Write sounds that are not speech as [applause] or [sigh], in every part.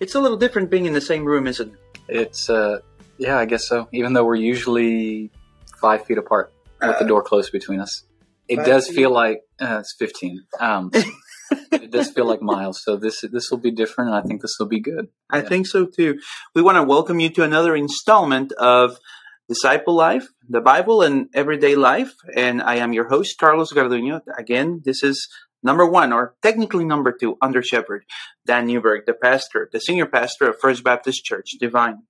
It's a little different being in the same room, isn't it? It's uh, yeah, I guess so. Even though we're usually five feet apart with the Uh, door closed between us, it does feet? feel like uh, it's fifteen. Um, [laughs] it does feel like miles. So this this will be different, and I think this will be good. I Yeah. think so too. We want to welcome you to another installment of Disciple Life, the Bible and Everyday Life. And I am your host, Carlos Garduño. Again, this is number one, or technically number two, under Shepherd, Dan Newburg, the pastor, the senior pastor of First Baptist Church, Devine.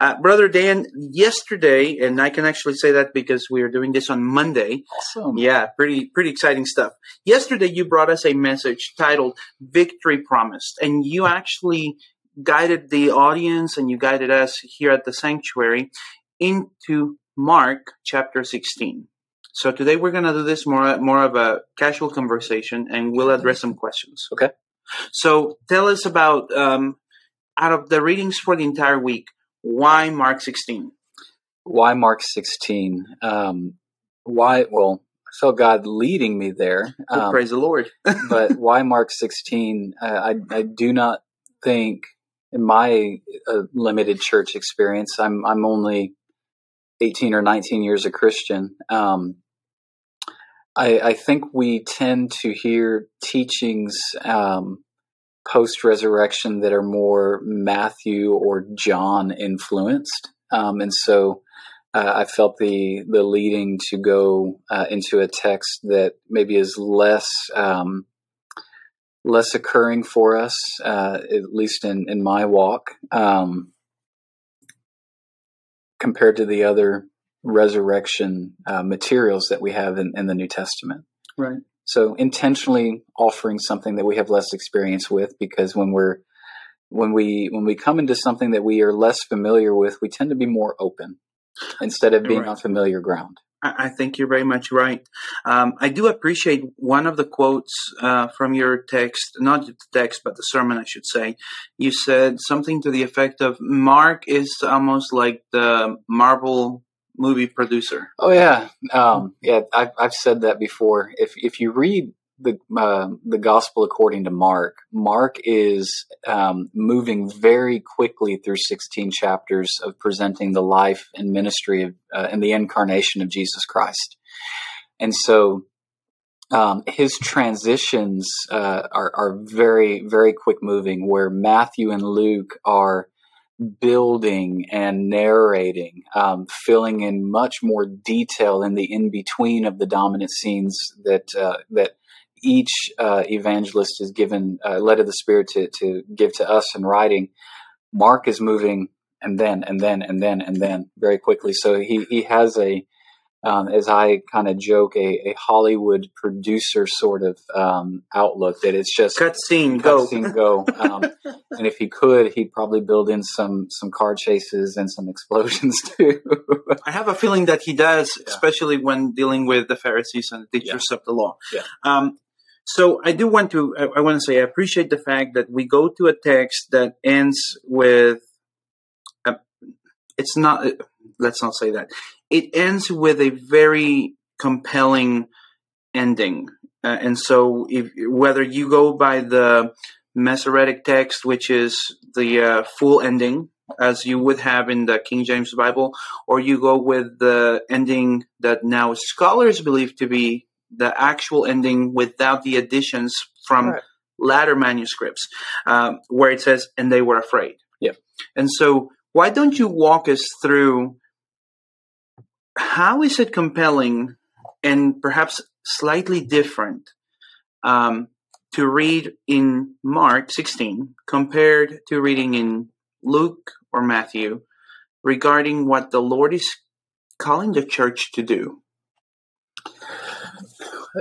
Uh, Brother Dan, yesterday, and I can actually say that because we are doing this on Monday, Awesome. yeah, pretty pretty exciting stuff. Yesterday you brought us a message titled Victory Promised and you actually guided the audience and you guided us here at the sanctuary into Mark chapter 16. So today we're going to do this more more of a casual conversation and we'll address some questions. Okay. So tell us about um, out of the readings for the entire week, why Mark 16? Why Mark sixteen? Um, why? Well, I felt God leading me there. Oh, Um, praise the Lord. [laughs] but why Mark 16? Uh, I, I do not think, in my uh, limited church experience, I'm, I'm only 18 or 19 years a Christian. Um, I, I think we tend to hear teachings um, post resurrection that are more Matthew or John influenced. Um, and so uh, I felt the the leading to go uh, into a text that maybe is less um, less occurring for us, uh, at least in in my walk, um, compared to the other resurrection uh, materials that we have in, in the New Testament. Right. So intentionally offering something that we have less experience with, because when we're when we when we come into something that we are less familiar with, we tend to be more open instead of being Right. on familiar ground. I think you're very much right. Um, I do appreciate one of the quotes uh, from your text, not the text, but the sermon, I should say. You said something to the effect of Mark is almost like the Marvel movie producer. Oh yeah, um, yeah. I've I've said that before. If if you read the uh, the Gospel according to Mark, Mark is um, moving very quickly through sixteen chapters of presenting the life and ministry of uh, and the incarnation of Jesus Christ, and so. Um, his transitions uh, are, are very, very quick moving, where Matthew and Luke are building and narrating, um, filling in much more detail in the in between of the dominant scenes that uh, that each uh, evangelist is given, uh, led of the Spirit to to give to us in writing. Mark is moving, and then and then and then and then very quickly. So he he has a um, as I kind of joke, a, a Hollywood producer sort of um, outlook that it's just Cut scene, go. cutscene go. Um, [laughs] and if he could, he'd probably build in some some car chases and some [laughs] explosions too. [laughs] I have a feeling that he does, Yeah. especially when dealing with the Pharisees and the teachers of the law. Yeah. Um, so I do want to, I, I want to say, I appreciate the fact that we go to a text that ends with, a, it's not, let's not say that. It ends with a very compelling ending. Uh, and so if, whether you go by the Masoretic text, which is the uh, full ending, as you would have in the King James Bible, or you go with the ending that now scholars believe to be the actual ending without the additions from Right. latter manuscripts, um, where it says, and they were afraid. Yep. And so, why don't you walk us through how is it compelling and perhaps slightly different um, to read in Mark 16 compared to reading in Luke or Matthew regarding what the Lord is calling the church to do?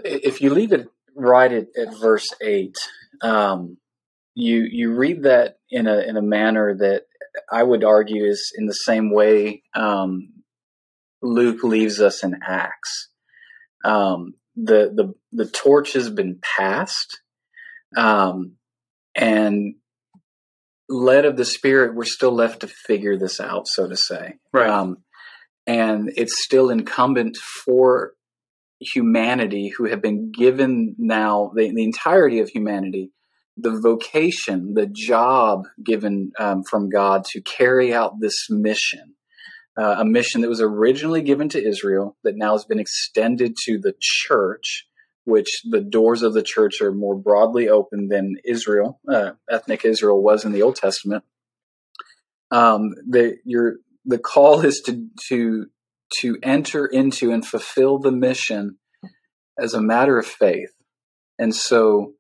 if you leave it right at, at verse eight, um, you you read that in a in a manner that I would argue is in the same way um, Luke leaves us in Acts. Um, the the the torch has been passed, um, and led of the Spirit, we're still left to figure this out, so to say. Right. Um, and it's still incumbent for humanity who have been given now the, the entirety of humanity the vocation, the job given um, from God to carry out this mission, uh, a mission that was originally given to Israel that now has been extended to the church, which the doors of the church are more broadly open than Israel, uh, ethnic Israel was in the Old Testament. Um, the your the call is to to to enter into and fulfill the mission as a matter of faith, and so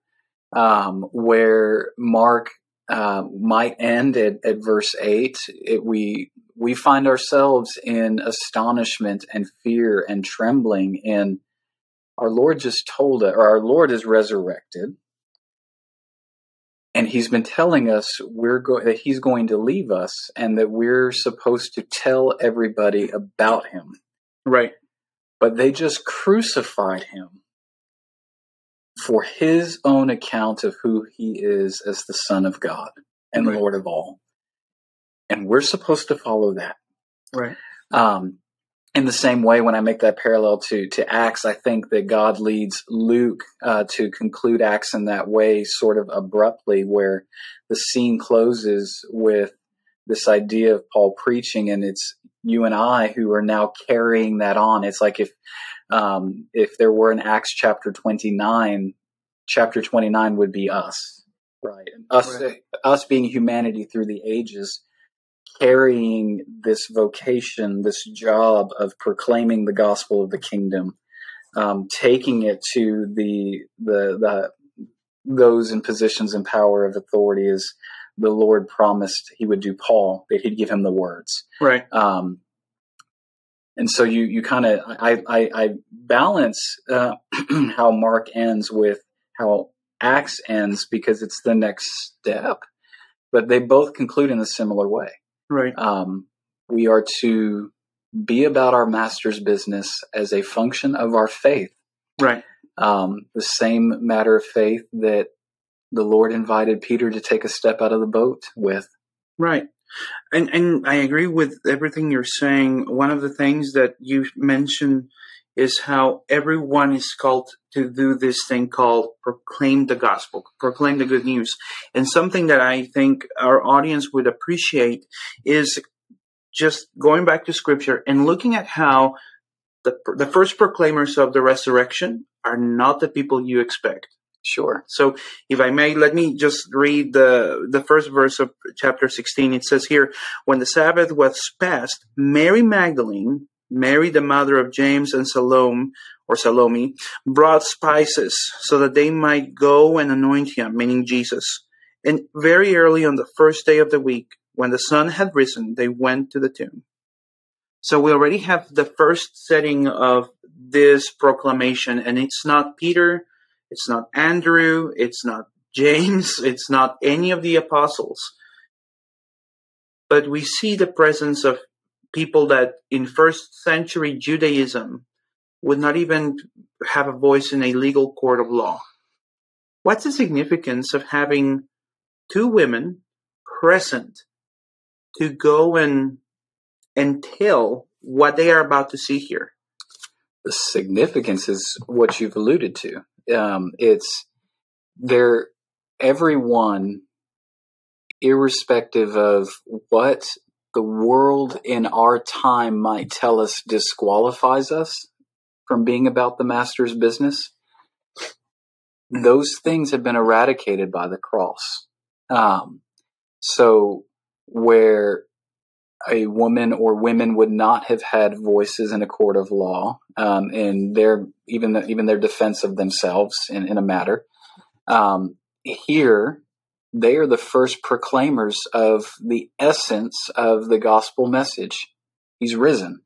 um, where Mark uh, might end at, at verse eight, it, we we find ourselves in astonishment and fear and trembling. And our Lord just told us, or our Lord is resurrected, and He's been telling us we're go- that He's going to leave us, and that we're supposed to tell everybody about Him. Right. But they just crucified Him for his own account of who he is as the Son of God and right. Lord of all. And we're supposed to follow that. Right. Um, in the same way, when I make that parallel to, to Acts, I think that God leads Luke uh, to conclude Acts in that way, sort of abruptly, where the scene closes with this idea of Paul preaching, and it's you and I who are now carrying that on. It's like if um, if there were an Acts chapter 29, chapter 29 would be us, right? Us, right. us being humanity through the ages, carrying this vocation, this job of proclaiming the gospel of the kingdom, um, taking it to the, the, the, those in positions and power of authority as the Lord promised he would do Paul, that he'd give him the words. Right. Um, and so you you kind of I, I, I balance uh, [clears throat] how Mark ends with how Acts ends because it's the next step, but they both conclude in a similar way. Right. Um, we are to be about our master's business as a function of our faith. Right. Um, the same matter of faith that the Lord invited Peter to take a step out of the boat with. Right. And and I agree with everything you're saying. One of the things that you mentioned is how everyone is called to do this thing called proclaim the gospel, proclaim the good news. And something that I think our audience would appreciate is just going back to scripture and looking at how the, the first proclaimers of the resurrection are not the people you expect. Sure. So, if I may, let me just read the the first verse of chapter 16. It says here, "When the Sabbath was past, Mary Magdalene, Mary the mother of James and Salome or Salome, brought spices so that they might go and anoint him, meaning Jesus. And very early on the first day of the week, when the sun had risen, they went to the tomb." So we already have the first setting of this proclamation, and it's not Peter it's not Andrew. It's not James. [laughs] It's not any of the apostles. But we see the presence of people that in first century Judaism would not even have a voice in a legal court of law. What's the significance of having two women present to go and and tell what they are about to see here? The significance is what you've alluded to um, it's there. Everyone, irrespective of what the world in our time might tell us, disqualifies us from being about the master's business. Those things have been eradicated by the cross. Um, so where a woman or women would not have had voices in a court of law um, in their even the, even their defense of themselves in, in a matter. Um, here, they are the first proclaimers of the essence of the gospel message. He's risen.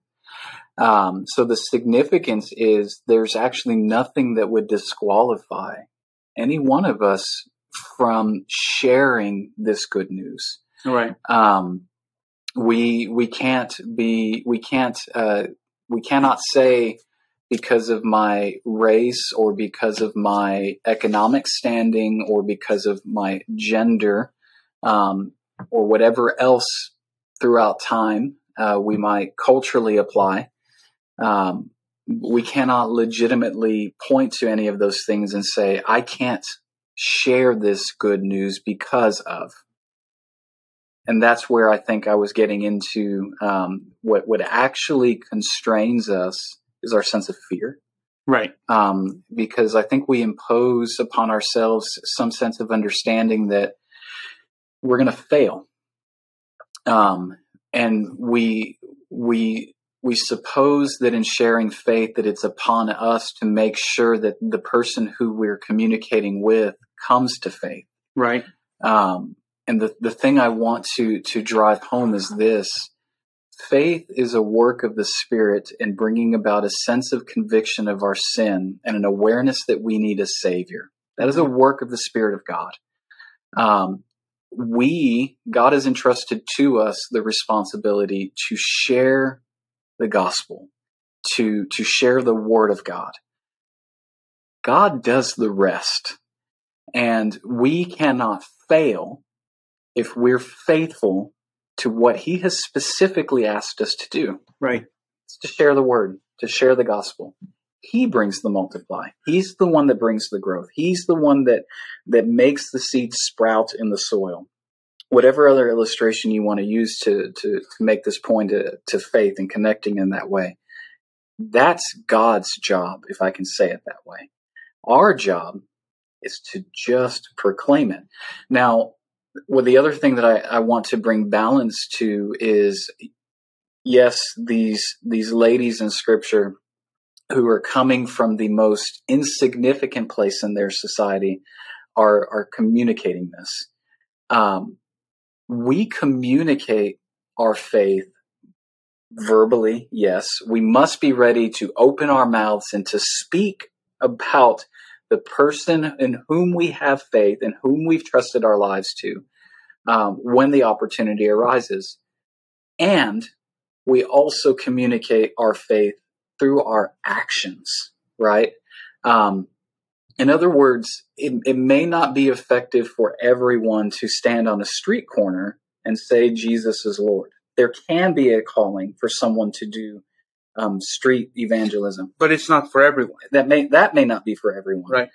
Um, so the significance is there's actually nothing that would disqualify any one of us from sharing this good news. Right. Um, we we can't be we can't uh, we cannot say because of my race or because of my economic standing or because of my gender um, or whatever else throughout time uh, we might culturally apply. Um, we cannot legitimately point to any of those things and say, I can't share this good news because of. And that's where I think I was getting into um, what what actually constrains us is our sense of fear. Right. Um, because I think we impose upon ourselves some sense of understanding that we're going to fail. Um, and we, we, we suppose that in sharing faith that it's upon us to make sure that the person who we're communicating with comes to faith. Right. Um, and the, the thing I want to, to drive home is this Faith is a work of the Spirit in bringing about a sense of conviction of our sin and an awareness that we need a Savior. That is a work of the Spirit of God. Um, we, God has entrusted to us the responsibility to share the gospel, to, to share the Word of God. God does the rest. And we cannot fail if we're faithful to what he has specifically asked us to do. Right. It's to share the word, to share the gospel. He brings the multiply. He's the one that brings the growth. He's the one that that makes the seeds sprout in the soil. Whatever other illustration you want to use to to, to make this point to, to faith and connecting in that way, that's God's job, if I can say it that way. Our job is to just proclaim it. Now, well, the other thing that I, I want to bring balance to is yes, these these ladies in scripture who are coming from the most insignificant place in their society are are communicating this. Um, we communicate our faith verbally, yes. We must be ready to open our mouths and to speak about the person in whom we have faith and whom we've trusted our lives to um, when the opportunity arises. And we also communicate our faith through our actions, right? Um, in other words, it, it may not be effective for everyone to stand on a street corner and say Jesus is Lord. There can be a calling for someone to do um, street evangelism, but it's not for everyone. That may that may not be for everyone, right?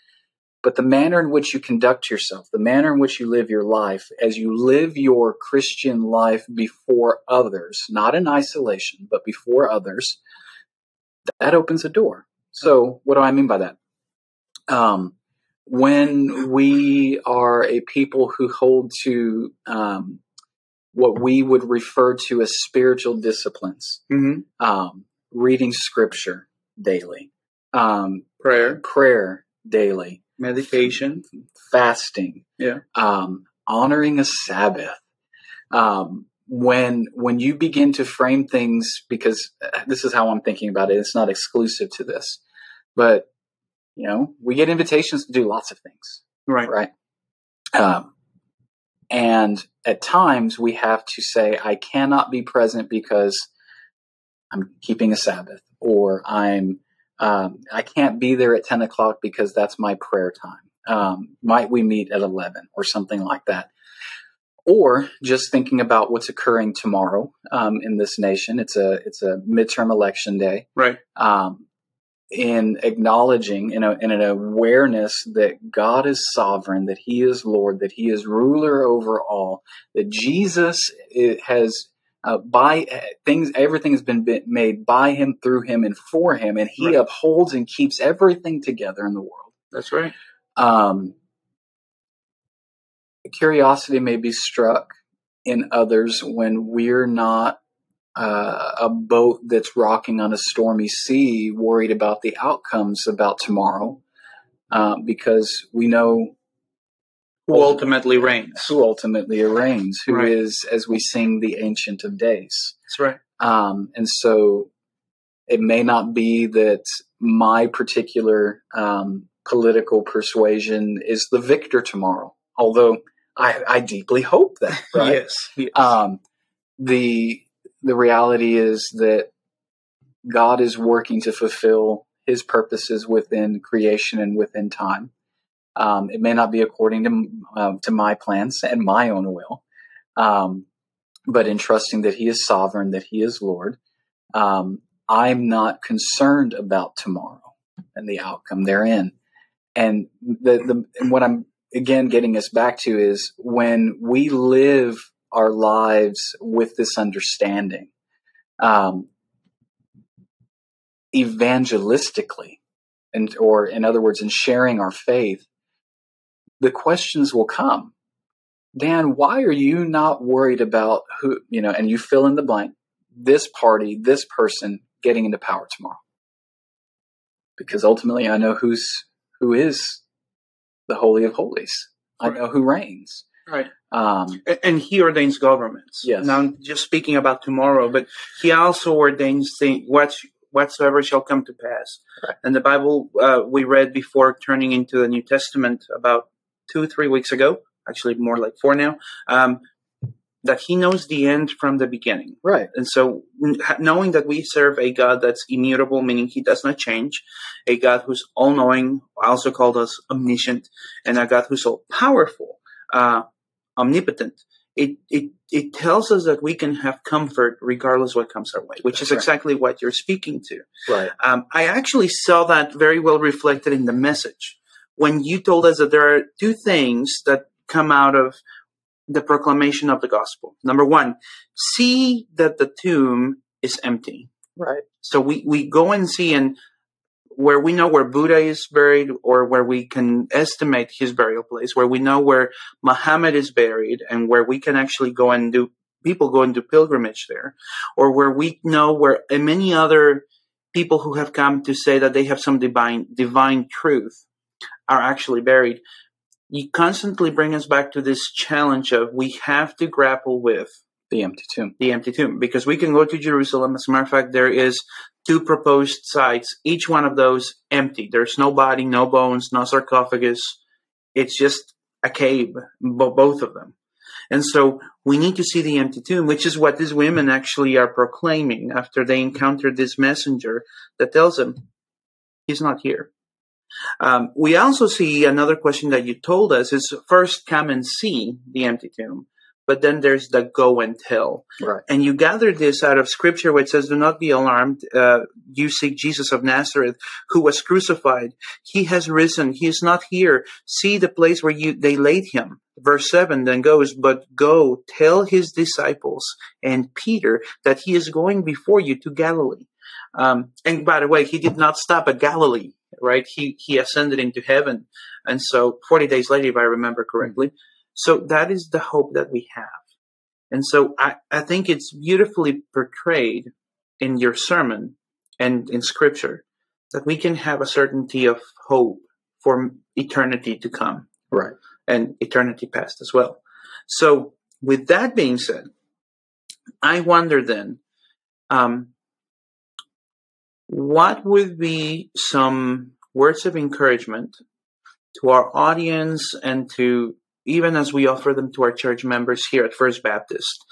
But the manner in which you conduct yourself, the manner in which you live your life, as you live your Christian life before others, not in isolation, but before others, that opens a door. So, what do I mean by that? Um, when we are a people who hold to um, what we would refer to as spiritual disciplines, mm-hmm. um, reading scripture daily, um, prayer, prayer daily, meditation, fasting, yeah, um, honoring a Sabbath. Um, when when you begin to frame things, because uh, this is how I'm thinking about it. It's not exclusive to this, but you know, we get invitations to do lots of things, right? Right. Um, and at times we have to say, I cannot be present because I'm keeping a Sabbath, or I'm um, I can't be there at 10 o'clock because that's my prayer time. Um, might we meet at 11 or something like that? Or just thinking about what's occurring tomorrow um, in this nation. It's a it's a midterm election day, right? Um, in acknowledging in, a, in an awareness that God is sovereign, that He is Lord, that He is ruler over all, that Jesus has uh, by uh, things everything has been made by him through him and for him and he right. upholds and keeps everything together in the world that's right um, curiosity may be struck in others when we're not uh, a boat that's rocking on a stormy sea worried about the outcomes about tomorrow uh, because we know who ultimately reigns. Who ultimately reigns, Who right. is, as we sing, the Ancient of Days. That's right. Um, and so it may not be that my particular um, political persuasion is the victor tomorrow, although I, I deeply hope that. [laughs] Right? yes. yes. Um, the the reality is that God is working to fulfill His purposes within creation and within time. Um, it may not be according to uh, to my plans and my own will, um, but in trusting that He is sovereign, that He is Lord, um, I'm not concerned about tomorrow and the outcome therein. And the, the what I'm again, getting us back to is when we live our lives with this understanding, um, evangelistically, and or in other words, in sharing our faith, the questions will come. Dan, why are you not worried about who you know? And you fill in the blank. This party, this person getting into power tomorrow, because ultimately, I know who's who is the holy of holies. I know who reigns. Right. Um, and he ordains governments. Yes. Now, I'm just speaking about tomorrow, but he also ordains things, what, whatsoever shall come to pass. Right. And the Bible uh, we read before turning into the New Testament about two, three weeks ago, actually more like four now, um, that he knows the end from the beginning. right. And so, knowing that we serve a God that's immutable, meaning he does not change, a God who's all knowing, also called us omniscient, and a God who's all powerful, uh, omnipotent, it, it, it tells us that we can have comfort regardless what comes our way, which is That's right. exactly what you're speaking to. Right. Um, I actually saw that very well reflected in the message when you told us that there are two things that come out of the proclamation of the gospel. Number one, see that the tomb is empty. Right. So we, we go and see and where we know where Buddha is buried or where we can estimate his burial place, where we know where Muhammad is buried and where we can actually go and do people go and do pilgrimage there, or where we know where and many other people who have come to say that they have some divine divine truth are actually buried. You constantly bring us back to this challenge of we have to grapple with The empty tomb. the empty tomb because we can go to Jerusalem. As a matter of fact, there is two proposed sites, each one of those empty. There's no body, no bones, no sarcophagus. It's just a cave, bo- both of them. And so we need to see the empty tomb, which is what these women actually are proclaiming after they encounter this messenger that tells them he's not here. Um, we also see another question that you told us is first come and see the empty tomb, but then there's the go and tell. Right. And you gather this out of scripture it says, Do not be alarmed. Uh, you seek Jesus of Nazareth, who was crucified. He has risen. He is not here. See the place where you they laid him. Verse 7 then goes, But go tell his disciples and Peter that he is going before you to Galilee. Um, and by the way, he did not stop at Galilee, right? He, he ascended into heaven. And so 40 days later, if I remember correctly. So that is the hope that we have. And so I, I think it's beautifully portrayed in your sermon and in scripture that we can have a certainty of hope for eternity to come Right. and eternity past as well. So with that being said, I wonder then, um, what would be some words of encouragement to our audience and to even as we offer them to our church members here at First Baptist?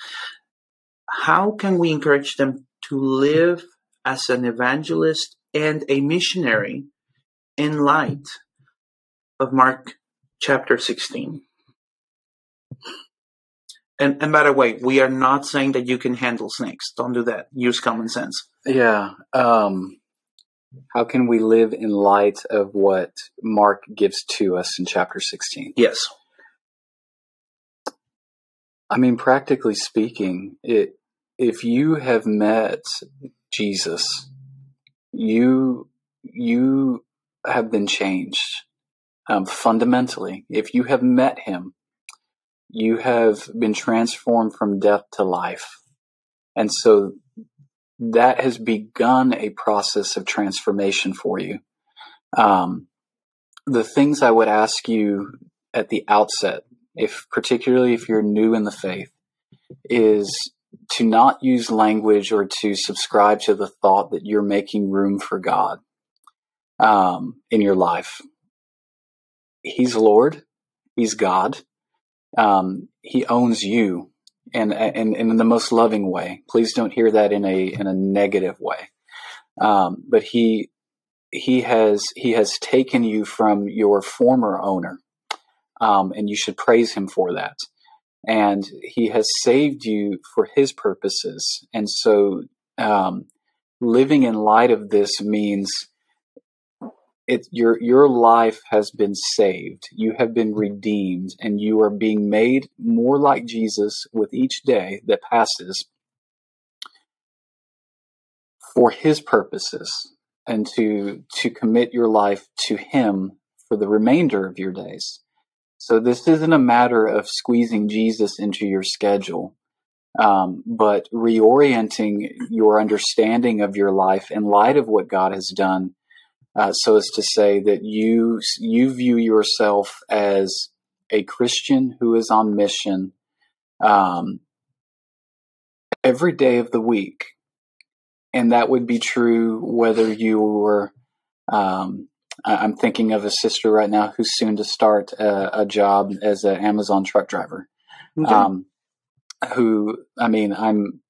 How can we encourage them to live as an evangelist and a missionary in light of Mark chapter 16? And, and by the way, we are not saying that you can handle snakes. Don't do that. Use common sense. Yeah. Um, how can we live in light of what Mark gives to us in chapter 16? Yes. I mean, practically speaking, it, if you have met Jesus, you you have been changed um, fundamentally. If you have met Him, you have been transformed from death to life, and so that has begun a process of transformation for you. Um, the things I would ask you at the outset, if particularly if you're new in the faith, is to not use language or to subscribe to the thought that you're making room for God um, in your life. He's Lord. He's God. Um, he owns you, and, and, and in the most loving way. Please don't hear that in a in a negative way. Um, but he he has he has taken you from your former owner, um, and you should praise him for that. And he has saved you for his purposes, and so um, living in light of this means your your life has been saved. You have been redeemed, and you are being made more like Jesus with each day that passes for His purposes, and to to commit your life to Him for the remainder of your days. So this isn't a matter of squeezing Jesus into your schedule, um, but reorienting your understanding of your life in light of what God has done uh, so as to say that you you view yourself as a Christian who is on mission um, every day of the week, and that would be true whether you were. Um, I'm thinking of a sister right now who's soon to start a, a job as an Amazon truck driver. Okay. Um, who, I mean, I'm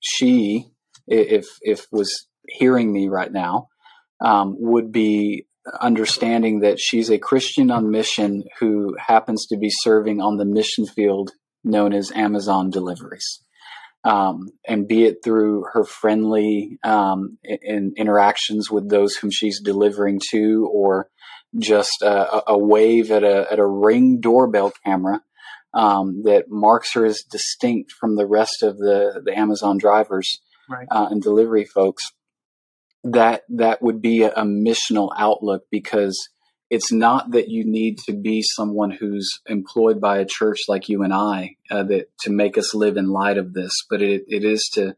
she if if was hearing me right now um, would be understanding that she's a Christian on mission who happens to be serving on the mission field known as Amazon deliveries. Um, and be it through her friendly um, in, interactions with those whom she's delivering to, or just a, a wave at a, at a ring doorbell camera um, that marks her as distinct from the rest of the, the Amazon drivers right. uh, and delivery folks that that would be a, a missional outlook because it's not that you need to be someone who's employed by a church like you and I uh, that to make us live in light of this, but it, it is to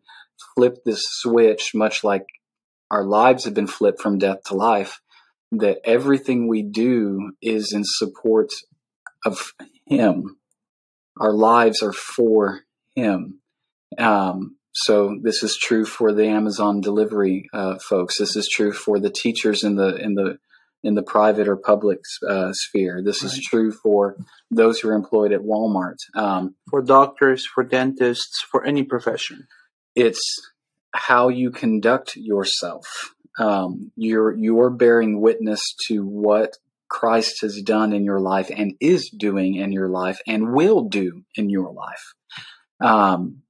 flip this switch, much like our lives have been flipped from death to life. That everything we do is in support of Him. Our lives are for Him. Um, so this is true for the Amazon delivery uh, folks. This is true for the teachers in the in the in the private or public uh, sphere. This right. is true for those who are employed at Walmart. Um, for doctors, for dentists, for any profession. It's how you conduct yourself. Um, you're you're bearing witness to what Christ has done in your life and is doing in your life and will do in your life. Um,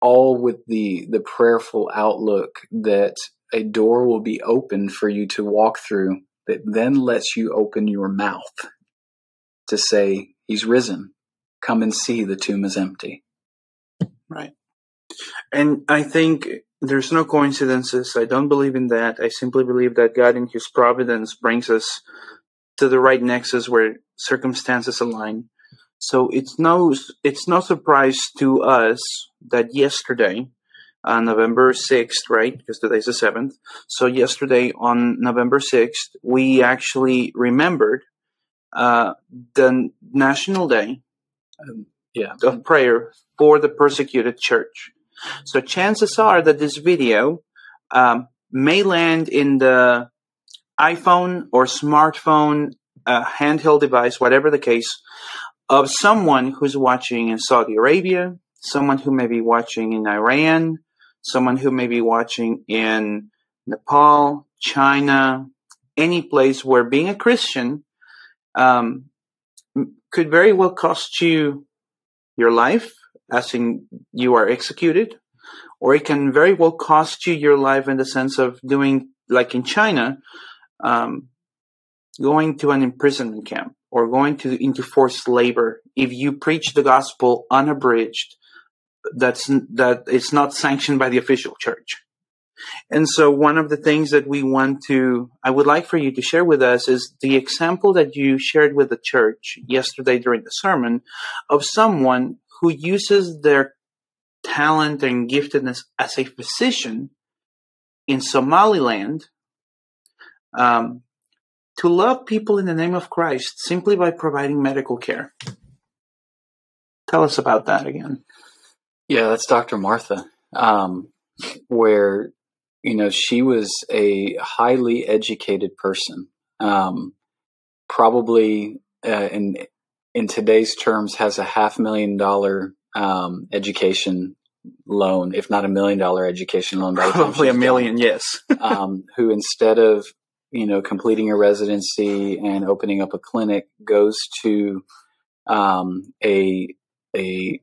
all with the the prayerful outlook that a door will be opened for you to walk through that then lets you open your mouth to say he's risen. Come and see. The tomb is empty. Right. And i think there's no coincidences. I don't believe in that. I simply believe that god in his providence brings us to the right nexus where circumstances align so it's no it's no surprise to us that yesterday, on November sixth, right? Because today's the seventh. So yesterday on November sixth, we actually remembered uh, the National Day um, yeah. of Prayer for the Persecuted Church. So chances are that this video um, may land in the iPhone or smartphone, uh, handheld device, whatever the case, of someone who's watching in Saudi Arabia, someone who may be watching in Iran, someone who may be watching in Nepal, China, any place where being a Christian um, could very well cost you your life, as in you are executed, or it can very well cost you your life in the sense of doing, like in China, um, going to an imprisonment camp or going to into forced labor. If you preach the gospel unabridged that's that it's not sanctioned by the official church. And so one of the things that we want to i would like for you to share with us is the example that you shared with the church yesterday during the sermon of someone who uses their talent and giftedness as a physician in somaliland um, to love people in the name of Christ simply by providing medical care. Tell us about that again. Yeah, that's Dr. Martha, um, where, you know, she was a highly educated person, um, probably uh, in, in today's terms has a half million dollar um, education loan, if not a million dollar education loan. Probably a million, done, yes. [laughs] um, who instead of you know, completing a residency and opening up a clinic goes to um, a a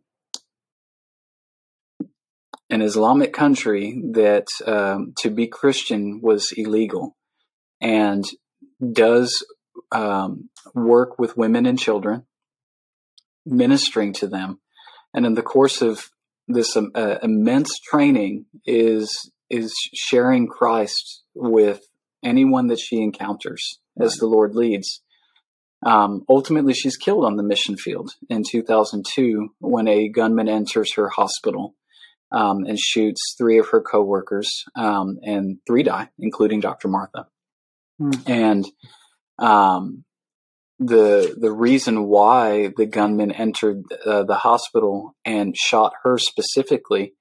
an Islamic country that um, to be Christian was illegal, and does um, work with women and children, ministering to them. And in the course of this um, uh, immense training, is is sharing Christ with anyone that she encounters as the Lord leads. Um, ultimately, she's killed on the mission field in 2002 when a gunman enters her hospital um, and shoots three of her coworkers, um, and three die, including Dr. Martha. Mm. And um, the the reason why the gunman entered uh, the hospital and shot her specifically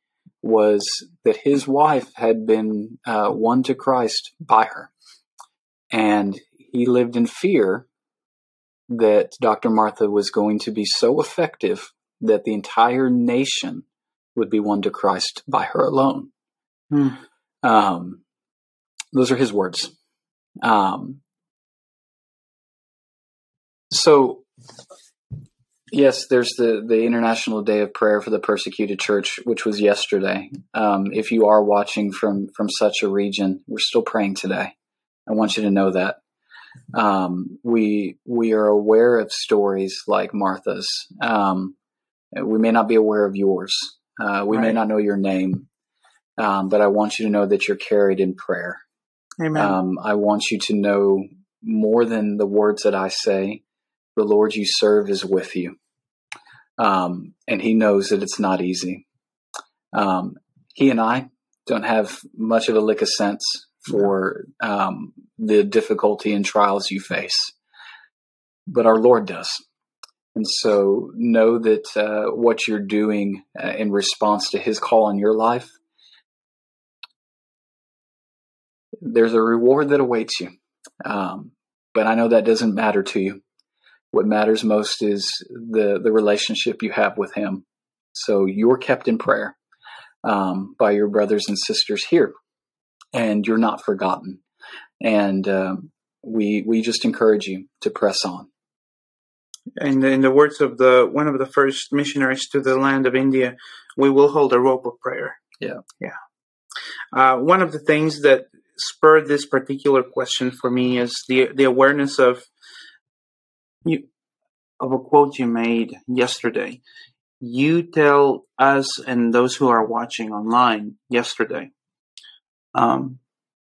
was that his wife had been uh, won to Christ by her, and he lived in fear that Dr. Martha was going to be so effective that the entire nation would be won to Christ by her alone. Hmm. Um, those are his words. Um, so, yes, there's the, the International Day of Prayer for the Persecuted Church, which was yesterday. Um, if you are watching from, from such a region, we're still praying today. I want you to know that. Um, we we are aware of stories like Martha's. Um, we may not be aware of yours. Uh, we right. may not know your name, um, but I want you to know that you're carried in prayer. Amen. Um, I want you to know more than the words that I say. The Lord you serve is with you, um, and He knows that it's not easy. Um, he and I don't have much of a lick of sense for um, the difficulty and trials you face, but our Lord does. And so know that uh, what you're doing uh, in response to his call in your life, there's a reward that awaits you. Um, but I know that doesn't matter to you. What matters most is the, the relationship you have with him. So you're kept in prayer um, by your brothers and sisters here, and you're not forgotten. And um, we we just encourage you to press on in the, in the words of the one of the first missionaries to the land of India, we will hold a rope of prayer. Yeah, yeah. Uh, one of the things that spurred this particular question for me is the the awareness of you of a quote you made yesterday. You tell us and those who are watching online yesterday um,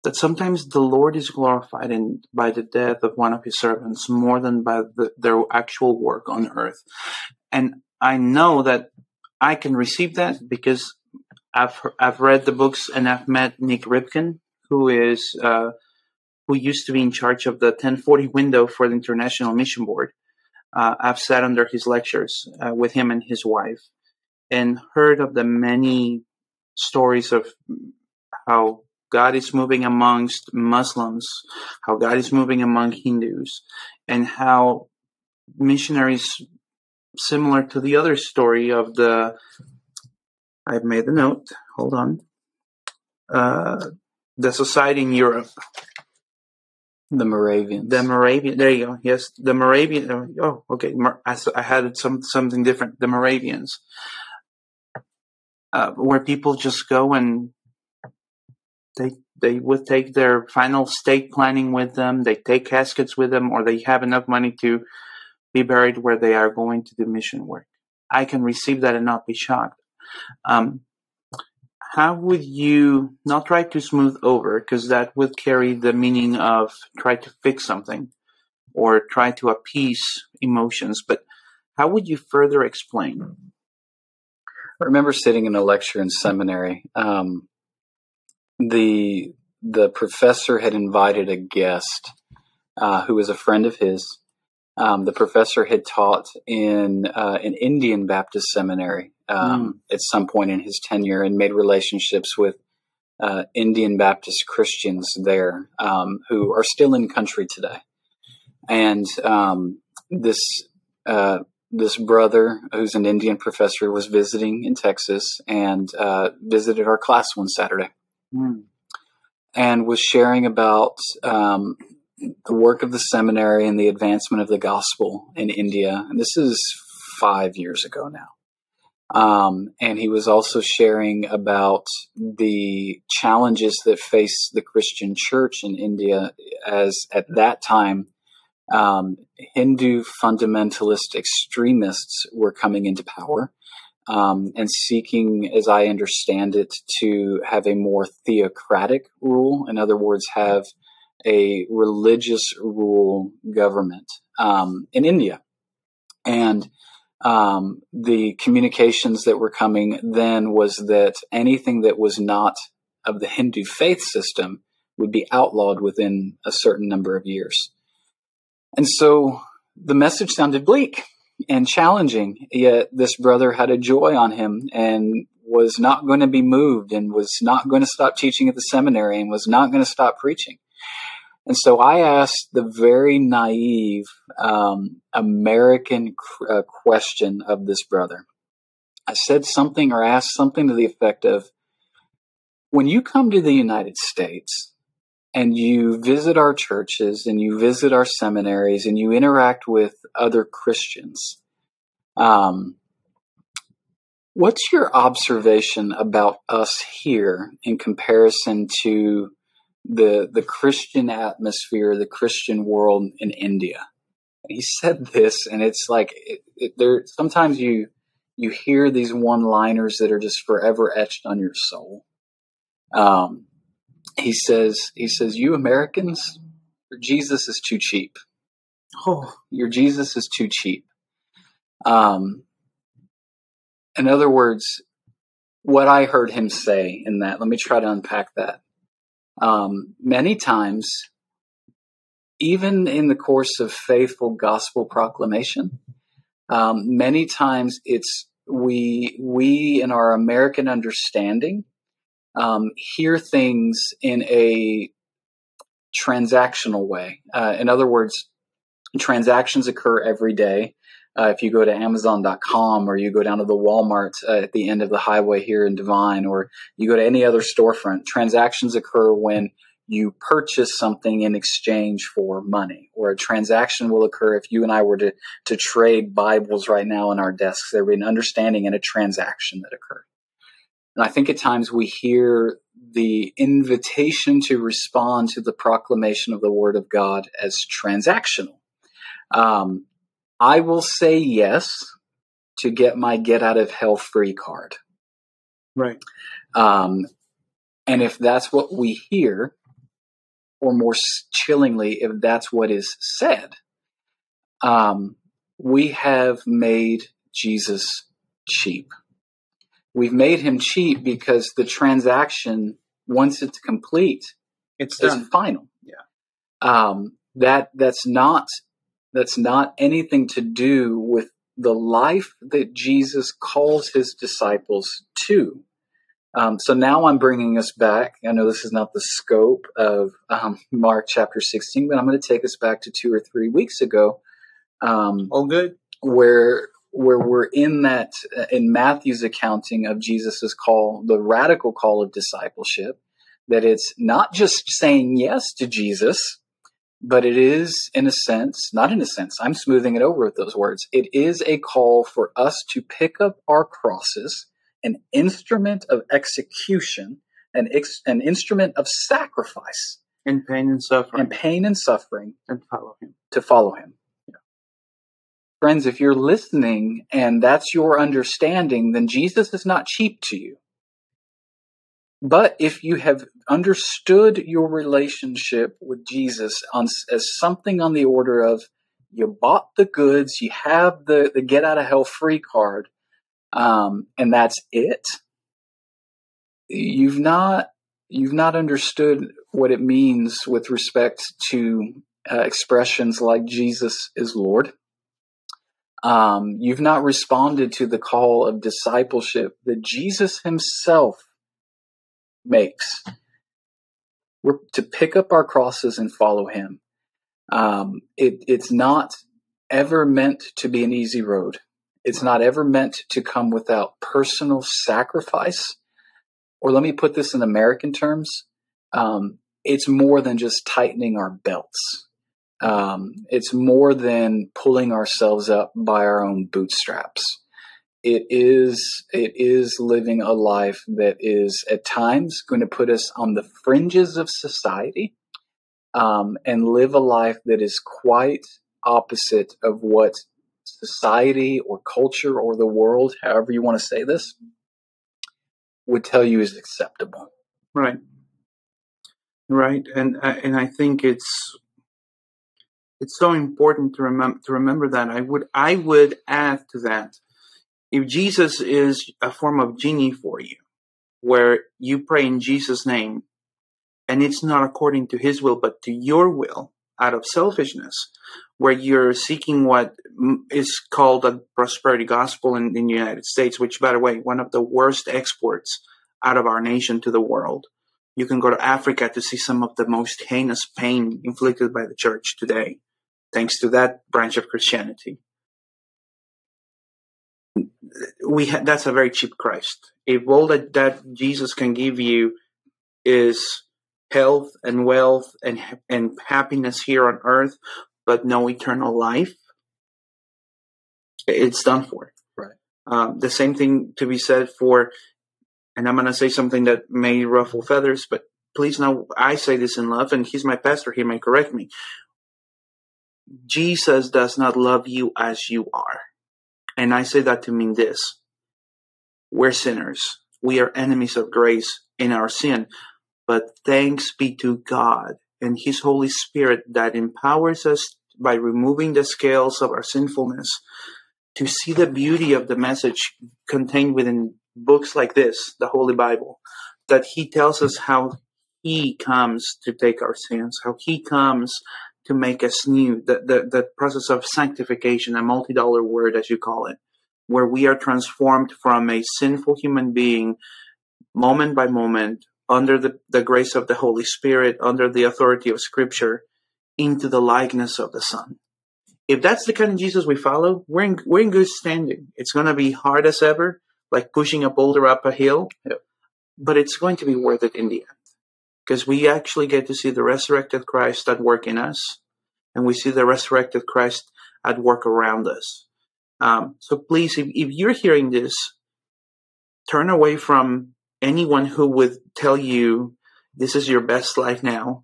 that sometimes the Lord is glorified in by the death of one of his servants more than by the, their actual work on earth. And I know that I can receive that because I've I've read the books and I've met Nik Ripken, who is uh, who used to be in charge of the 10/40 window for the International Mission Board. Uh, I've sat under his lectures uh, with him and his wife, and heard of the many stories of how God is moving amongst Muslims, how God is moving among Hindus, and how missionaries, similar to the other story of the, I've made the note, hold on, uh, the society in Europe. The Moravians. The Moravian. There you go. Yes, the Moravian. Oh, okay. I, I had some something different. The Moravians, uh, where people just go and they they would take their final stake planning with them. They take caskets with them, or they have enough money to be buried where they are going to do mission work. I can receive that and not be shocked. Um, how would you not try to smooth over? Because that would carry the meaning of try to fix something or try to appease emotions but how would you further explain? I remember sitting in a lecture in seminary um, the the professor had invited a guest uh, who was a friend of his. Um, the professor had taught in uh, an Indian Baptist seminary um, mm. at some point in his tenure and made relationships with uh, Indian Baptist Christians there um, who are still in country today. And um, this uh, this brother, who's an Indian professor, was visiting in Texas and uh, visited our class one Saturday mm. and was sharing about um, the work of the seminary and the advancement of the gospel in India. And this is five years ago now. Um, and he was also sharing about the challenges that face the Christian church in India, as at that time, um, Hindu fundamentalist extremists were coming into power um, and seeking, as I understand it, to have a more theocratic rule. In other words, have a religious rule government um, in India. And um, the communications that were coming then was that anything that was not of the Hindu faith system would be outlawed within a certain number of years. And so the message sounded bleak and challenging, yet this brother had a joy on him and was not going to be moved and was not going to stop teaching at the seminary and was not going to stop preaching. And so I asked the very naive um, American uh, question of this brother. I said something or asked something to the effect of When you come to the United States and you visit our churches and you visit our seminaries and you interact with other Christians, um, what's your observation about us here in comparison to the the Christian atmosphere, the Christian world in India. And he said this, and it's like it, it, there. Sometimes you you hear these one liners that are just forever etched on your soul. Um, he says he says you Americans, your Jesus is too cheap. Oh, your Jesus is too cheap. Um, in other words, what I heard him say in that, let me try to unpack that um, many times, even in the course of faithful gospel proclamation, um, many times it's we we in our American understanding um, hear things in a transactional way. Uh, in other words, transactions occur every day. Uh, if you go to Amazon.com or you go down to the Walmart uh, at the end of the highway here in Devine, or you go to any other storefront, transactions occur when you purchase something in exchange for money, or a transaction will occur if you and I were to, to trade Bibles right now in our desks. There would be an understanding and a transaction that occurred. And I think at times we hear the invitation to respond to the proclamation of the Word of God as transactional. Um, I will say yes to get my get out of hell free card. Right. Um, and if that's what we hear, or more chillingly, if that's what is said, um, we have made Jesus cheap. We've made him cheap because the transaction, once it's complete, it's done. final. Yeah. Um, that that's not that's not anything to do with the life that Jesus calls his disciples to. Um, so now I'm bringing us back. I know this is not the scope of um, Mark chapter 16, but I'm going to take us back to two or three weeks ago. Um, oh, good. Where where we're in that uh, in Matthew's accounting of Jesus's call, the radical call of discipleship, that it's not just saying yes to Jesus, but it is, in a sense, not in a sense, I'm smoothing it over with those words. It is a call for us to pick up our crosses, an instrument of execution, an, ex- an instrument of sacrifice. And pain and suffering. And pain and suffering. And follow him. To follow him. Yeah. Friends, if you're listening and that's your understanding, then Jesus is not cheap to you. But if you have understood your relationship with Jesus on, as something on the order of you bought the goods, you have the, the get out of hell free card, um, and that's it, you've not you've not understood what it means with respect to uh, expressions like Jesus is Lord. Um, you've not responded to the call of discipleship that Jesus himself makes. We're to pick up our crosses and follow Him. Um, it, it's not ever meant to be an easy road. It's not ever meant to come without personal sacrifice. Or let me put this in American terms. Um, it's more than just tightening our belts. Um, it's more than pulling ourselves up by our own bootstraps. It is it is living a life that is at times going to put us on the fringes of society um, and live a life that is quite opposite of what society or culture or the world, however you want to say this, would tell you is acceptable. Right. Right, and uh, and I think it's it's so important to remember to remember that. I would I would add to that if Jesus is a form of genie for you, where you pray in Jesus' name, and it's not according to His will but to your will, out of selfishness, where you're seeking what is called a prosperity gospel in, in the United States, which, by the way, one of the worst exports out of our nation to the world. You can go to Africa to see some of the most heinous pain inflicted by the church today, thanks to that branch of Christianity. We ha- that's a very cheap Christ. If all that, that Jesus can give you is health and wealth and and happiness here on earth, but no eternal life, it's done for. Right. Um, the same thing to be said for, and I'm going to say something that may ruffle feathers, but please know I say this in love, and he's my pastor. He may correct me. Jesus does not love you as you are. And I say that to mean this. We're sinners. We are enemies of grace in our sin. But thanks be to God and His Holy Spirit that empowers us by removing the scales of our sinfulness to see the beauty of the message contained within books like this, the Holy Bible, that He tells us how He comes to take our sins, how He comes to make us new, the, the, the process of sanctification, a multi dollar word, as you call it, where we are transformed from a sinful human being moment by moment under the, the grace of the Holy Spirit, under the authority of Scripture, into the likeness of the Son. If that's the kind of Jesus we follow, we're in, we're in good standing. It's going to be hard as ever, like pushing a boulder up a hill, but it's going to be worth it in the end. Because we actually get to see the resurrected Christ at work in us, and we see the resurrected Christ at work around us. Um, so please, if, if you're hearing this, turn away from anyone who would tell you this is your best life now.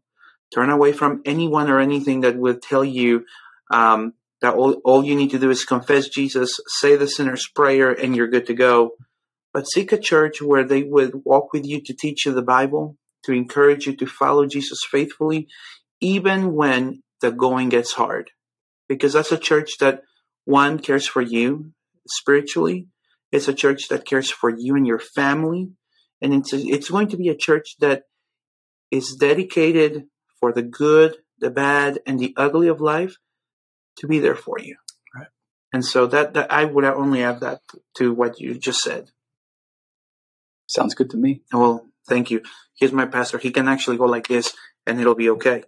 Turn away from anyone or anything that would tell you um, that all, all you need to do is confess Jesus, say the sinner's prayer, and you're good to go. But seek a church where they would walk with you to teach you the Bible, to encourage you to follow Jesus faithfully, even when the going gets hard. Because that's a church that, one, cares for you spiritually. It's a church that cares for you and your family and it's it's going to be a church that is dedicated for the good, the bad, and the ugly of life to be there for you. Right. And so that, that I would only add that to what you just said. Sounds good to me. Well, thank you. Here's my pastor. He can actually go like this, and it'll be okay.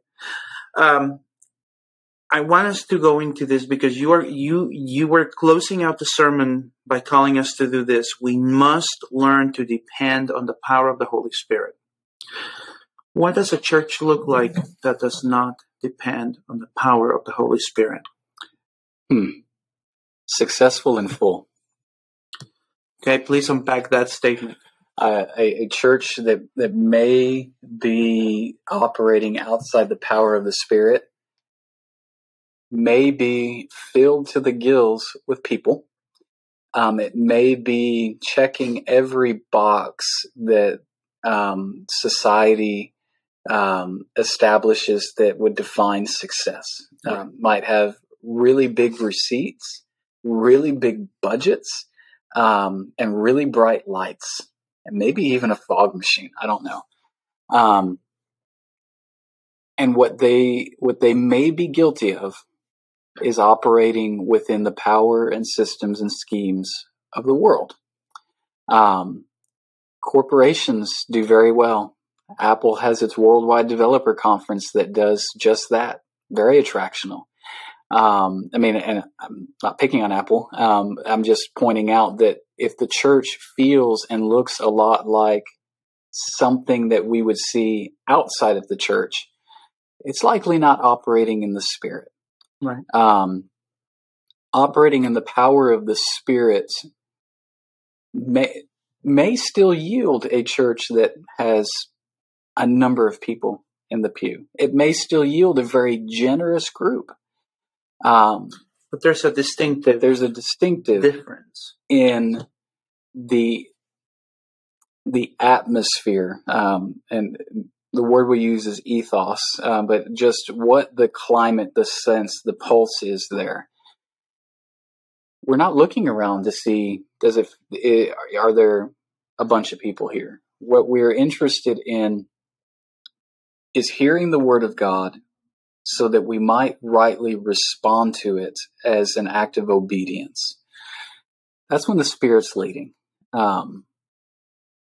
Um, I want us to go into this because you are you you were closing out the sermon by calling us to do this. We must learn to depend on the power of the Holy Spirit. What does a church look like that does not depend on the power of the Holy Spirit? Hmm. Successful and full. Okay, please unpack that statement. Uh, a, a, church that, that may be operating outside the power of the Spirit may be filled to the gills with people. Um, it may be checking every box that um, society um, establishes that would define success. Um, might have really big receipts, really big budgets, um, and really bright lights, and maybe even a fog machine. I don't know. Um, and what they what they may be guilty of is operating within the power and systems and schemes of the world. Um, corporations do very well. Apple has its worldwide developer conference that does just that. Very attractional. Um, I mean, and I'm not picking on Apple. Um, I'm just pointing out that if the church feels and looks a lot like something that we would see outside of the church, it's likely not operating in the spirit. Right. Um, operating in the power of the Spirit may may still yield a church that has a number of people in the pew. It may still yield a very generous group. Um, but there's a distinctive there's a distinctive difference in the the atmosphere um, and the word we use is ethos, uh, but just what the climate, the sense, the pulse is there. We're not looking around to see does it, it are there a bunch of people here. What we're interested in is hearing the word of God so that we might rightly respond to it as an act of obedience. That's when the Spirit's leading. Um,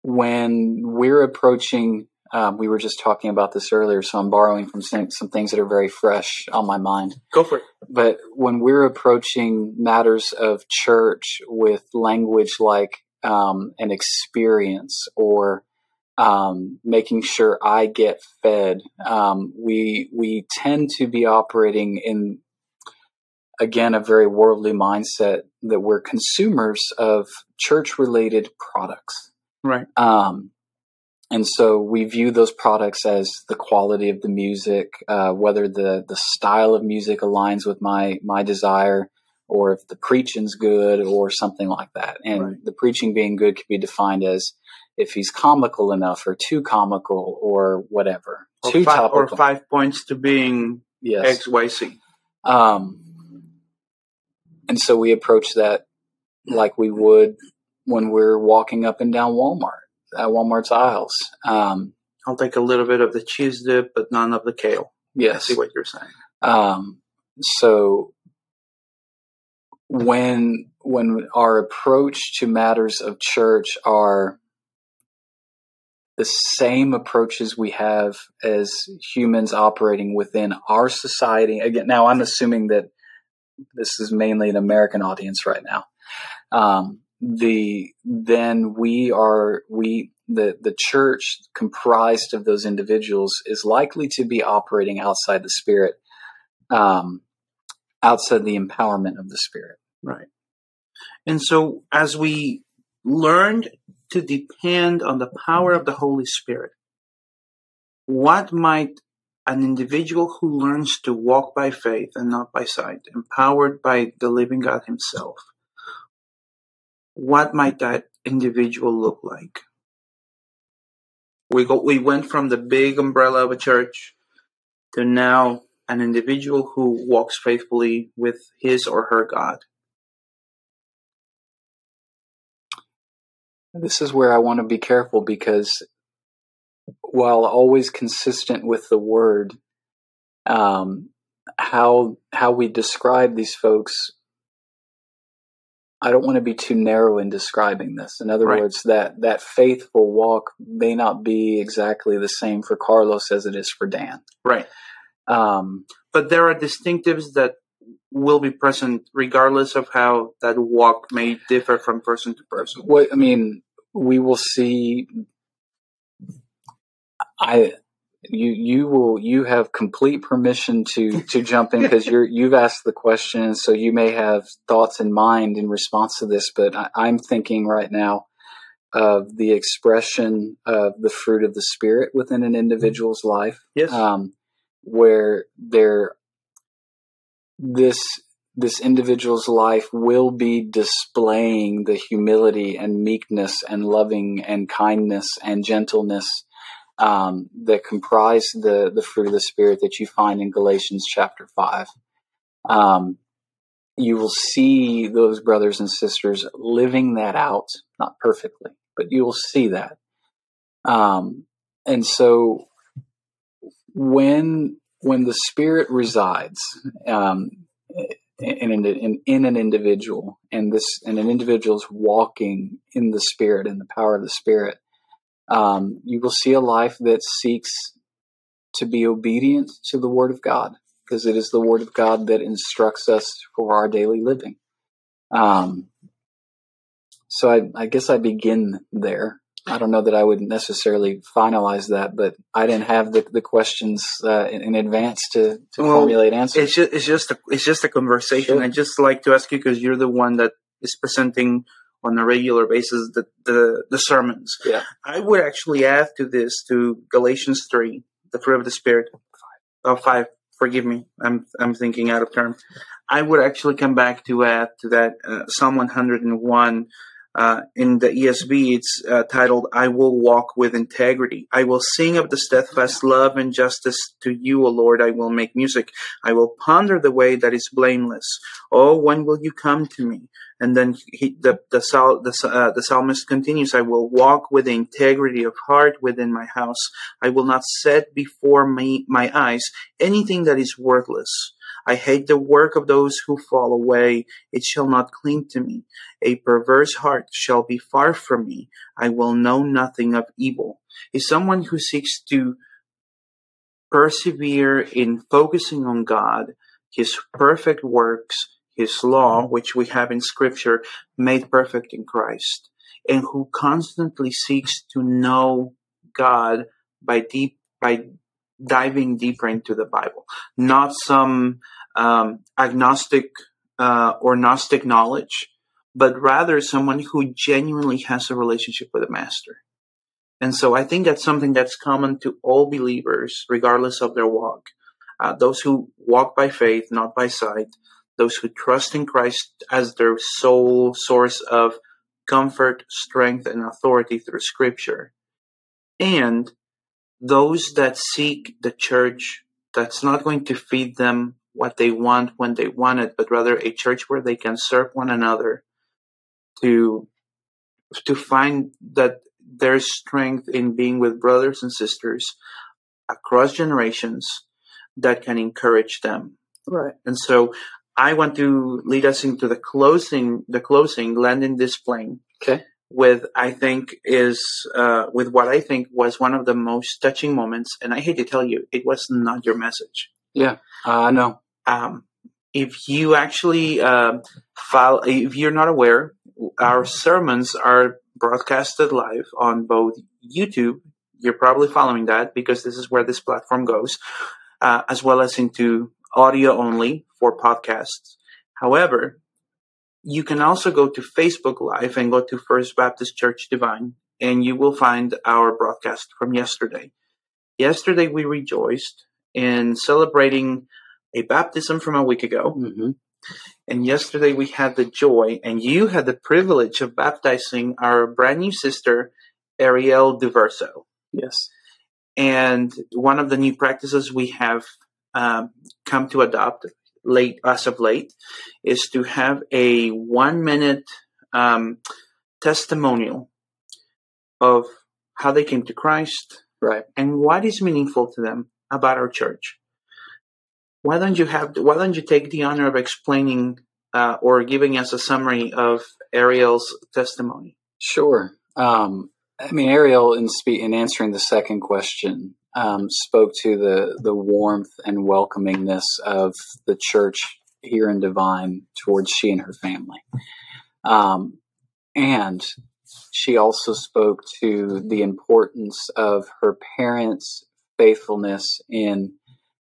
when we're approaching um, we were just talking about this earlier, so I'm borrowing from some, some things that are very fresh on my mind. Go for it. But when we're approaching matters of church with language like um, an experience or um, making sure I get fed, um, we we tend to be operating in again a very worldly mindset that we're consumers of church related products. Right. Um, and so we view those products as the quality of the music, uh, whether the the style of music aligns with my my desire, or if the preaching's good, or something like that. And right. the preaching being good could be defined as if he's comical enough, or too comical, or whatever. Or, too five, or five points to being yes. X Y C. Um, and so we approach that like we would when we're walking up and down Walmart at Walmart's aisles. Um, I'll take a little bit of the cheese dip, but none of the kale. Yes, I see what you're saying. Um, so when when our approach to matters of church are the same approaches we have as humans operating within our society. Again, now I'm assuming that this is mainly an American audience right now. Um, the then we are we the the church comprised of those individuals is likely to be operating outside the spirit um outside the empowerment of the spirit right and so as we learned to depend on the power of the holy spirit what might an individual who learns to walk by faith and not by sight empowered by the living god himself what might that individual look like? We go, we went from the big umbrella of a church to now an individual who walks faithfully with his or her God. This is where I want to be careful because while always consistent with the word, um, how how we describe these folks I don't want to be too narrow in describing this. In other right. words, that that faithful walk may not be exactly the same for Carlos as it is for Dan. Right. Um, but there are distinctives that will be present regardless of how that walk may differ from person to person. What I mean, we will see. I you you will you have complete permission to to jump in because you're you've asked the question so you may have thoughts in mind in response to this but I, i'm thinking right now of the expression of the fruit of the spirit within an individual's life yes. um, where there this this individual's life will be displaying the humility and meekness and loving and kindness and gentleness um, that comprise the the fruit of the spirit that you find in Galatians chapter five. Um, you will see those brothers and sisters living that out, not perfectly, but you will see that. Um, and so when when the spirit resides um, in, an, in, in an individual, and this and an individual is walking in the spirit in the power of the spirit, um, you will see a life that seeks to be obedient to the Word of God, because it is the Word of God that instructs us for our daily living. Um, so I, I guess I begin there. I don't know that I would necessarily finalize that, but I didn't have the, the questions uh, in, in, advance to, to well, formulate answers. It's just it's just a, it's just a conversation. Sure. I just like to ask you because you're the one that is presenting on a regular basis the, the, the sermons. Yeah. I would actually add to this to Galatians 3, the fruit of the Spirit. Oh, five. Forgive me. I'm, I'm thinking out of term. I would actually come back to add to that uh, Psalm 101 uh, in the ESV, it's uh, titled, I will walk with integrity. I will sing of the steadfast love and justice to you, O Lord. I will make music. I will ponder the way that is blameless. Oh, when will you come to me? And then he, the, the, the, uh, the psalmist continues, I will walk with the integrity of heart within my house. I will not set before me, my eyes anything that is worthless. I hate the work of those who fall away. It shall not cling to me. A perverse heart shall be far from me. I will know nothing of evil. Is someone who seeks to persevere in focusing on God, His perfect works, His law, which we have in Scripture, made perfect in Christ, and who constantly seeks to know God by deep by diving deeper into the Bible, not some um, agnostic uh, or Gnostic knowledge, but rather someone who genuinely has a relationship with the Master. And so I think that's something that's common to all believers, regardless of their walk. Uh, those who walk by faith, not by sight, those who trust in Christ as their sole source of comfort, strength, and authority through Scripture, and those that seek the church that's not going to feed them what they want when they want it, but rather a church where they can serve one another to to find that there's strength in being with brothers and sisters across generations that can encourage them. Right. And so I want to lead us into the closing the closing landing this plane. Okay with I think is uh, with what I think was one of the most touching moments, and I hate to tell you, it was not your message. Yeah, uh, I know. Um, if you actually uh, file, if you're not aware, our sermons are broadcasted live on both YouTube. You're probably following that because this is where this platform goes, uh, as well as into audio only for podcasts. However, you can also go to Facebook Live and go to First Baptist Church Devine, and you will find our broadcast from yesterday. Yesterday, we rejoiced in celebrating a baptism from a week ago. Mm-hmm. And yesterday, we had the joy, and you had the privilege of baptizing our brand new sister, Ariel Diverso. Yes. And one of the new practices we have um, come to adopt late as of late is to have a one minute um, testimonial of how they came to Christ, right, and what is meaningful to them about our church. Why don't you have? Why don't you take the honor of explaining uh, or giving us a summary of Ariel's testimony? Sure. Um, I mean, Ariel, in, spe- in answering the second question, um, spoke to the the warmth and welcomingness of the church here in Devine towards she and her family, um, and she also spoke to the importance of her parents' faithfulness in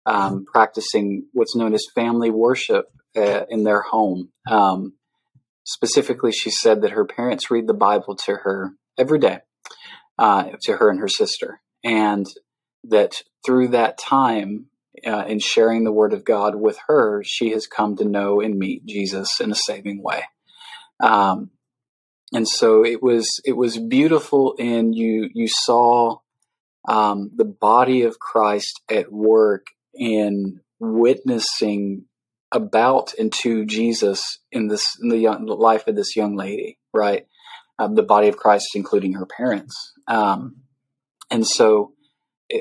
um, practicing what's known as family worship uh, in their home. Um, specifically, she said that her parents read the Bible to her every day, uh, to her and her sister, and that through that time uh, in sharing the word of God with her, she has come to know and meet Jesus in a saving way. Um, and so it was it was beautiful, and you you saw um, the body of Christ at work in witnessing about and to Jesus in this in the young, life of this young lady, right? Uh, the body of Christ, including her parents, um, and so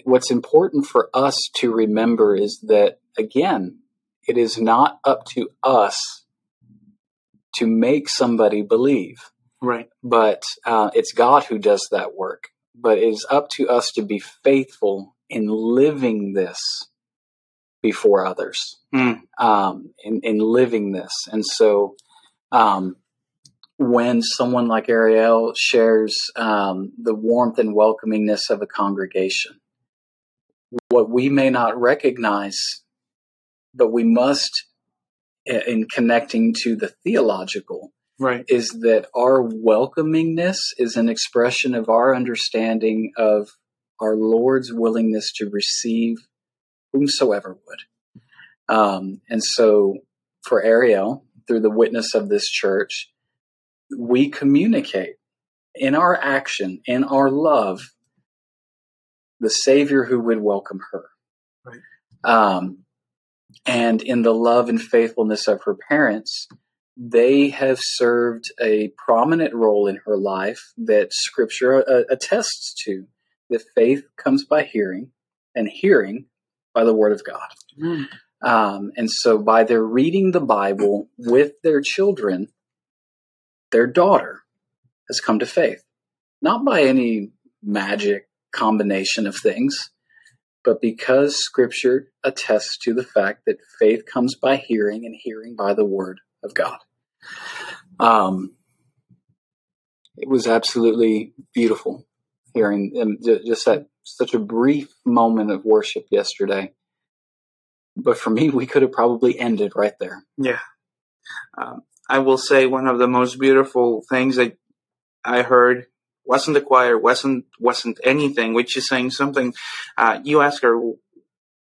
what's important for us to remember is that, again, it is not up to us to make somebody believe. Right. But uh, it's God who does that work. But it is up to us to be faithful in living this before others, mm. um, in, in living this. And so, um, when someone like Ariel shares um, the warmth and welcomingness of a congregation, what we may not recognize, but we must, in connecting to the theological, Right. is that our welcomingness is an expression of our understanding of our Lord's willingness to receive whomsoever would. Um, and so for Ariel, through the witness of this church, we communicate in our action, in our love, the Savior who would welcome her. Right. Um, and in the love and faithfulness of her parents, they have served a prominent role in her life that Scripture uh, attests to. That faith comes by hearing, and hearing by the Word of God. Mm. Um, and so, by their reading the Bible with their children, their daughter has come to faith. Not by any magic combination of things, but because Scripture attests to the fact that faith comes by hearing and hearing by the Word of God. Um, it was absolutely beautiful hearing and just that such a brief moment of worship yesterday. But for me, we could have probably ended right there. Yeah. Um, I will say one of the most beautiful things that I heard wasn't the choir, wasn't wasn't anything, which is saying something. Uh, you ask her,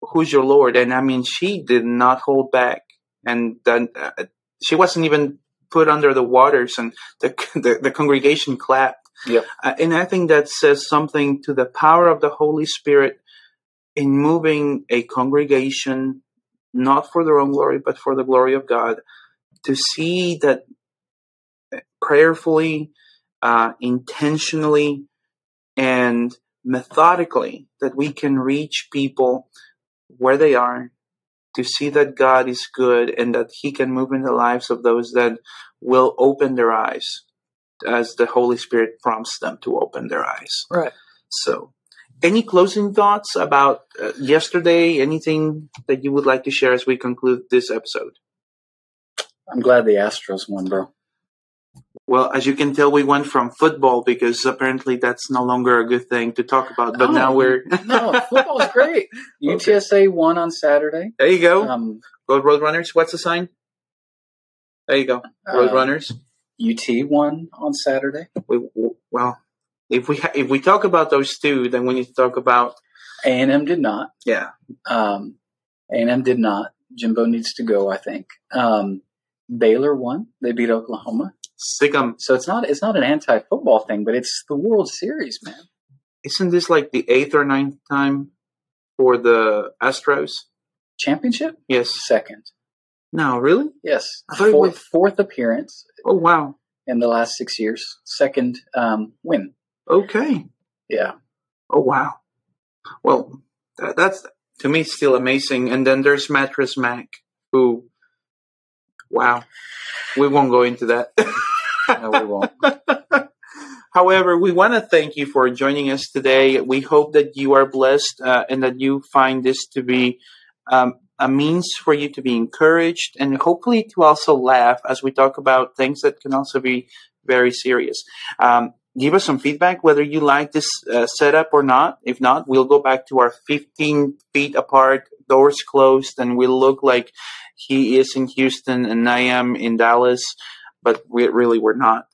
"Who's your Lord?" And I mean, she did not hold back, and then uh, she wasn't even put under the waters, and the [laughs] the, the congregation clapped. Yep. Uh, and I think that says something to the power of the Holy Spirit in moving a congregation, not for their own glory, but for the glory of God, to see that prayerfully, uh, intentionally, and methodically that we can reach people where they are, to see that God is good and that He can move in the lives of those that will open their eyes as the Holy Spirit prompts them to open their eyes. Right. So, any closing thoughts about uh, yesterday? Anything that you would like to share as we conclude this episode? I'm glad the Astros won, bro. Well, as you can tell, we went from football because apparently that's no longer a good thing to talk about. But No. now we're [laughs] no, football's great. [laughs] UTSA won on Saturday. there. You go. Um, Go Roadrunners. What's the sign? There you go. uh, Roadrunners. UT won on Saturday. we, well, if we ha- if we talk about those two, then we need to talk about A&M did not. yeah. Um, A&M did not. Jimbo needs to go, I think. Um, Baylor won. They beat Oklahoma. Sick 'em. So it's not it's not an anti-football thing, but it's the World Series, man. Isn't this like the eighth or ninth time for the Astros? Championship? Yes. Second. No, really? Yes. I thought it Fourth, was- fourth appearance Oh wow. in the last six years. Second um, win. Okay. Yeah. Oh wow. Well, that, that's to me still amazing. And then there's Mattress Mac, who, wow, we won't go into that. [laughs] No, we won't. However, we want to thank you for joining us today. We hope that you are blessed uh, and that you find this to be um, a means for you to be encouraged and hopefully to also laugh as we talk about things that can also be very serious. Um, give us some feedback whether you like this uh, setup or not. If not, we'll go back to our 15 feet apart, doors closed, and we'll look like he is in Houston and I am in Dallas, but we really we're not.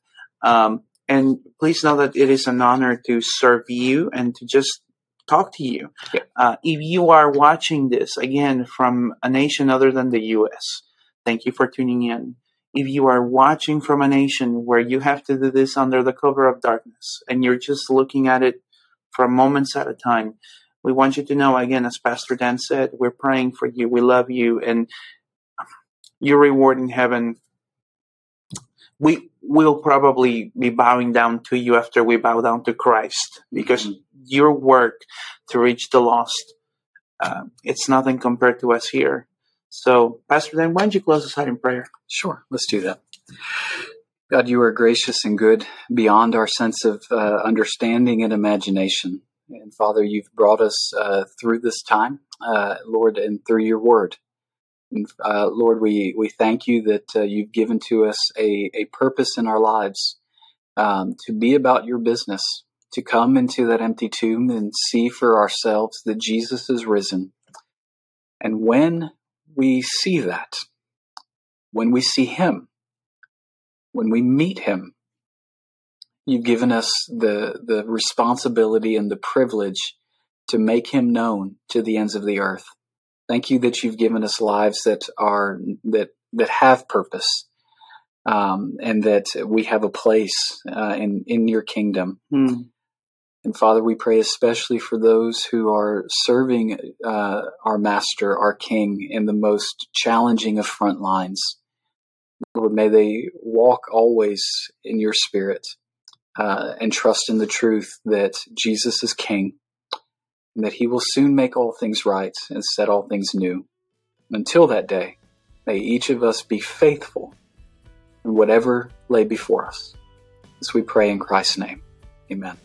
Um, and please know that it is an honor to serve you and to just talk to you. Yeah. Uh, if you are watching this again from a nation other than the U.S., thank you for tuning in. If you are watching from a nation where you have to do this under the cover of darkness and you're just looking at it for moments at a time, we want you to know again, as Pastor Dan said, we're praying for you. We love you, and your reward in heaven we will probably be bowing down to you after we bow down to Christ because Mhm. your work to reach the lost, uh, it's nothing compared to us here. So, Pastor Dan, why don't you close us out in prayer? Sure, let's do that. God, you are gracious and good beyond our sense of uh, understanding and imagination. And Father, you've brought us uh, through this time, uh, Lord, and through your word. And uh, Lord, we, we thank you that uh, you've given to us a, a purpose in our lives um, to be about your business, to come into that empty tomb and see for ourselves that Jesus is risen. And when we see that, when we see him, when we meet him, you've given us the, the responsibility and the privilege to make him known to the ends of the earth. Thank you that you've given us lives that are, that, that have purpose. Um, and that we have a place uh, in in your kingdom. Hmm. And Father, we pray especially for those who are serving uh, our Master, our King, in the most challenging of front lines. Lord, may they walk always in your spirit uh, and trust in the truth that Jesus is King and that he will soon make all things right and set all things new. Until that day, may each of us be faithful in whatever lay before us. As we pray in Christ's name, amen.